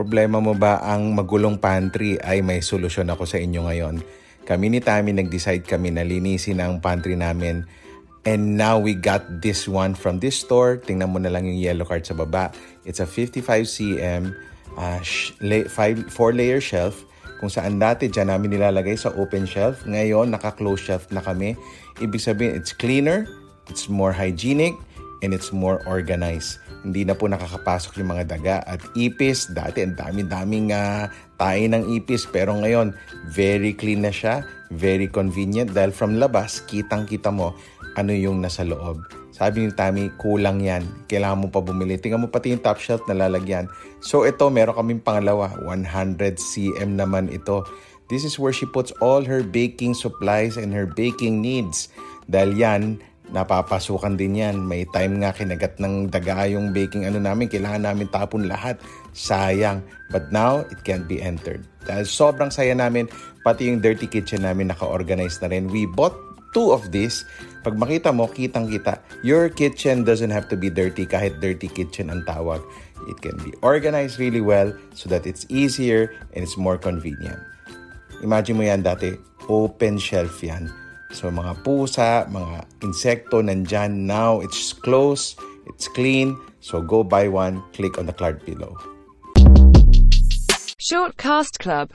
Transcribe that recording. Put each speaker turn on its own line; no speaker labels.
Problema mo ba ang magulong pantry? Ay may solusyon ako sa inyo ngayon. Kami ni Tami nag-decide kami na linisin ang pantry namin. And now we got this one from this store. Tingnan mo na lang yung yellow card sa baba. It's a 55 cm, uh, sh- la- five, four layer shelf. Kung saan dati dyan namin nilalagay sa open shelf. Ngayon, naka-close shelf na kami. Ibig sabihin, it's cleaner, it's more hygienic, and it's more organized. Hindi na po nakakapasok yung mga daga at ipis. Dati ang dami-daming uh, tayo ng ipis pero ngayon very clean na siya, very convenient dahil from labas kitang-kita mo ano yung nasa loob. Sabi ni Tami, kulang yan. Kailangan mo pa bumili. Tingnan mo pati yung top shelf na lalagyan. So ito, meron kaming pangalawa. 100 cm naman ito. This is where she puts all her baking supplies and her baking needs. Dahil yan, napapasukan din yan. May time nga kinagat ng daga yung baking ano namin. Kailangan namin tapon lahat. Sayang. But now, it can be entered. Dahil sobrang saya namin, pati yung dirty kitchen namin naka-organize na rin. We bought two of this. Pag makita mo, kitang-kita, your kitchen doesn't have to be dirty kahit dirty kitchen ang tawag. It can be organized really well so that it's easier and it's more convenient. Imagine mo yan dati, open shelf yan. So mga pusa, mga insekto nandyan. Now it's closed, it's clean. So go buy one, click on the card below.
Shortcast Club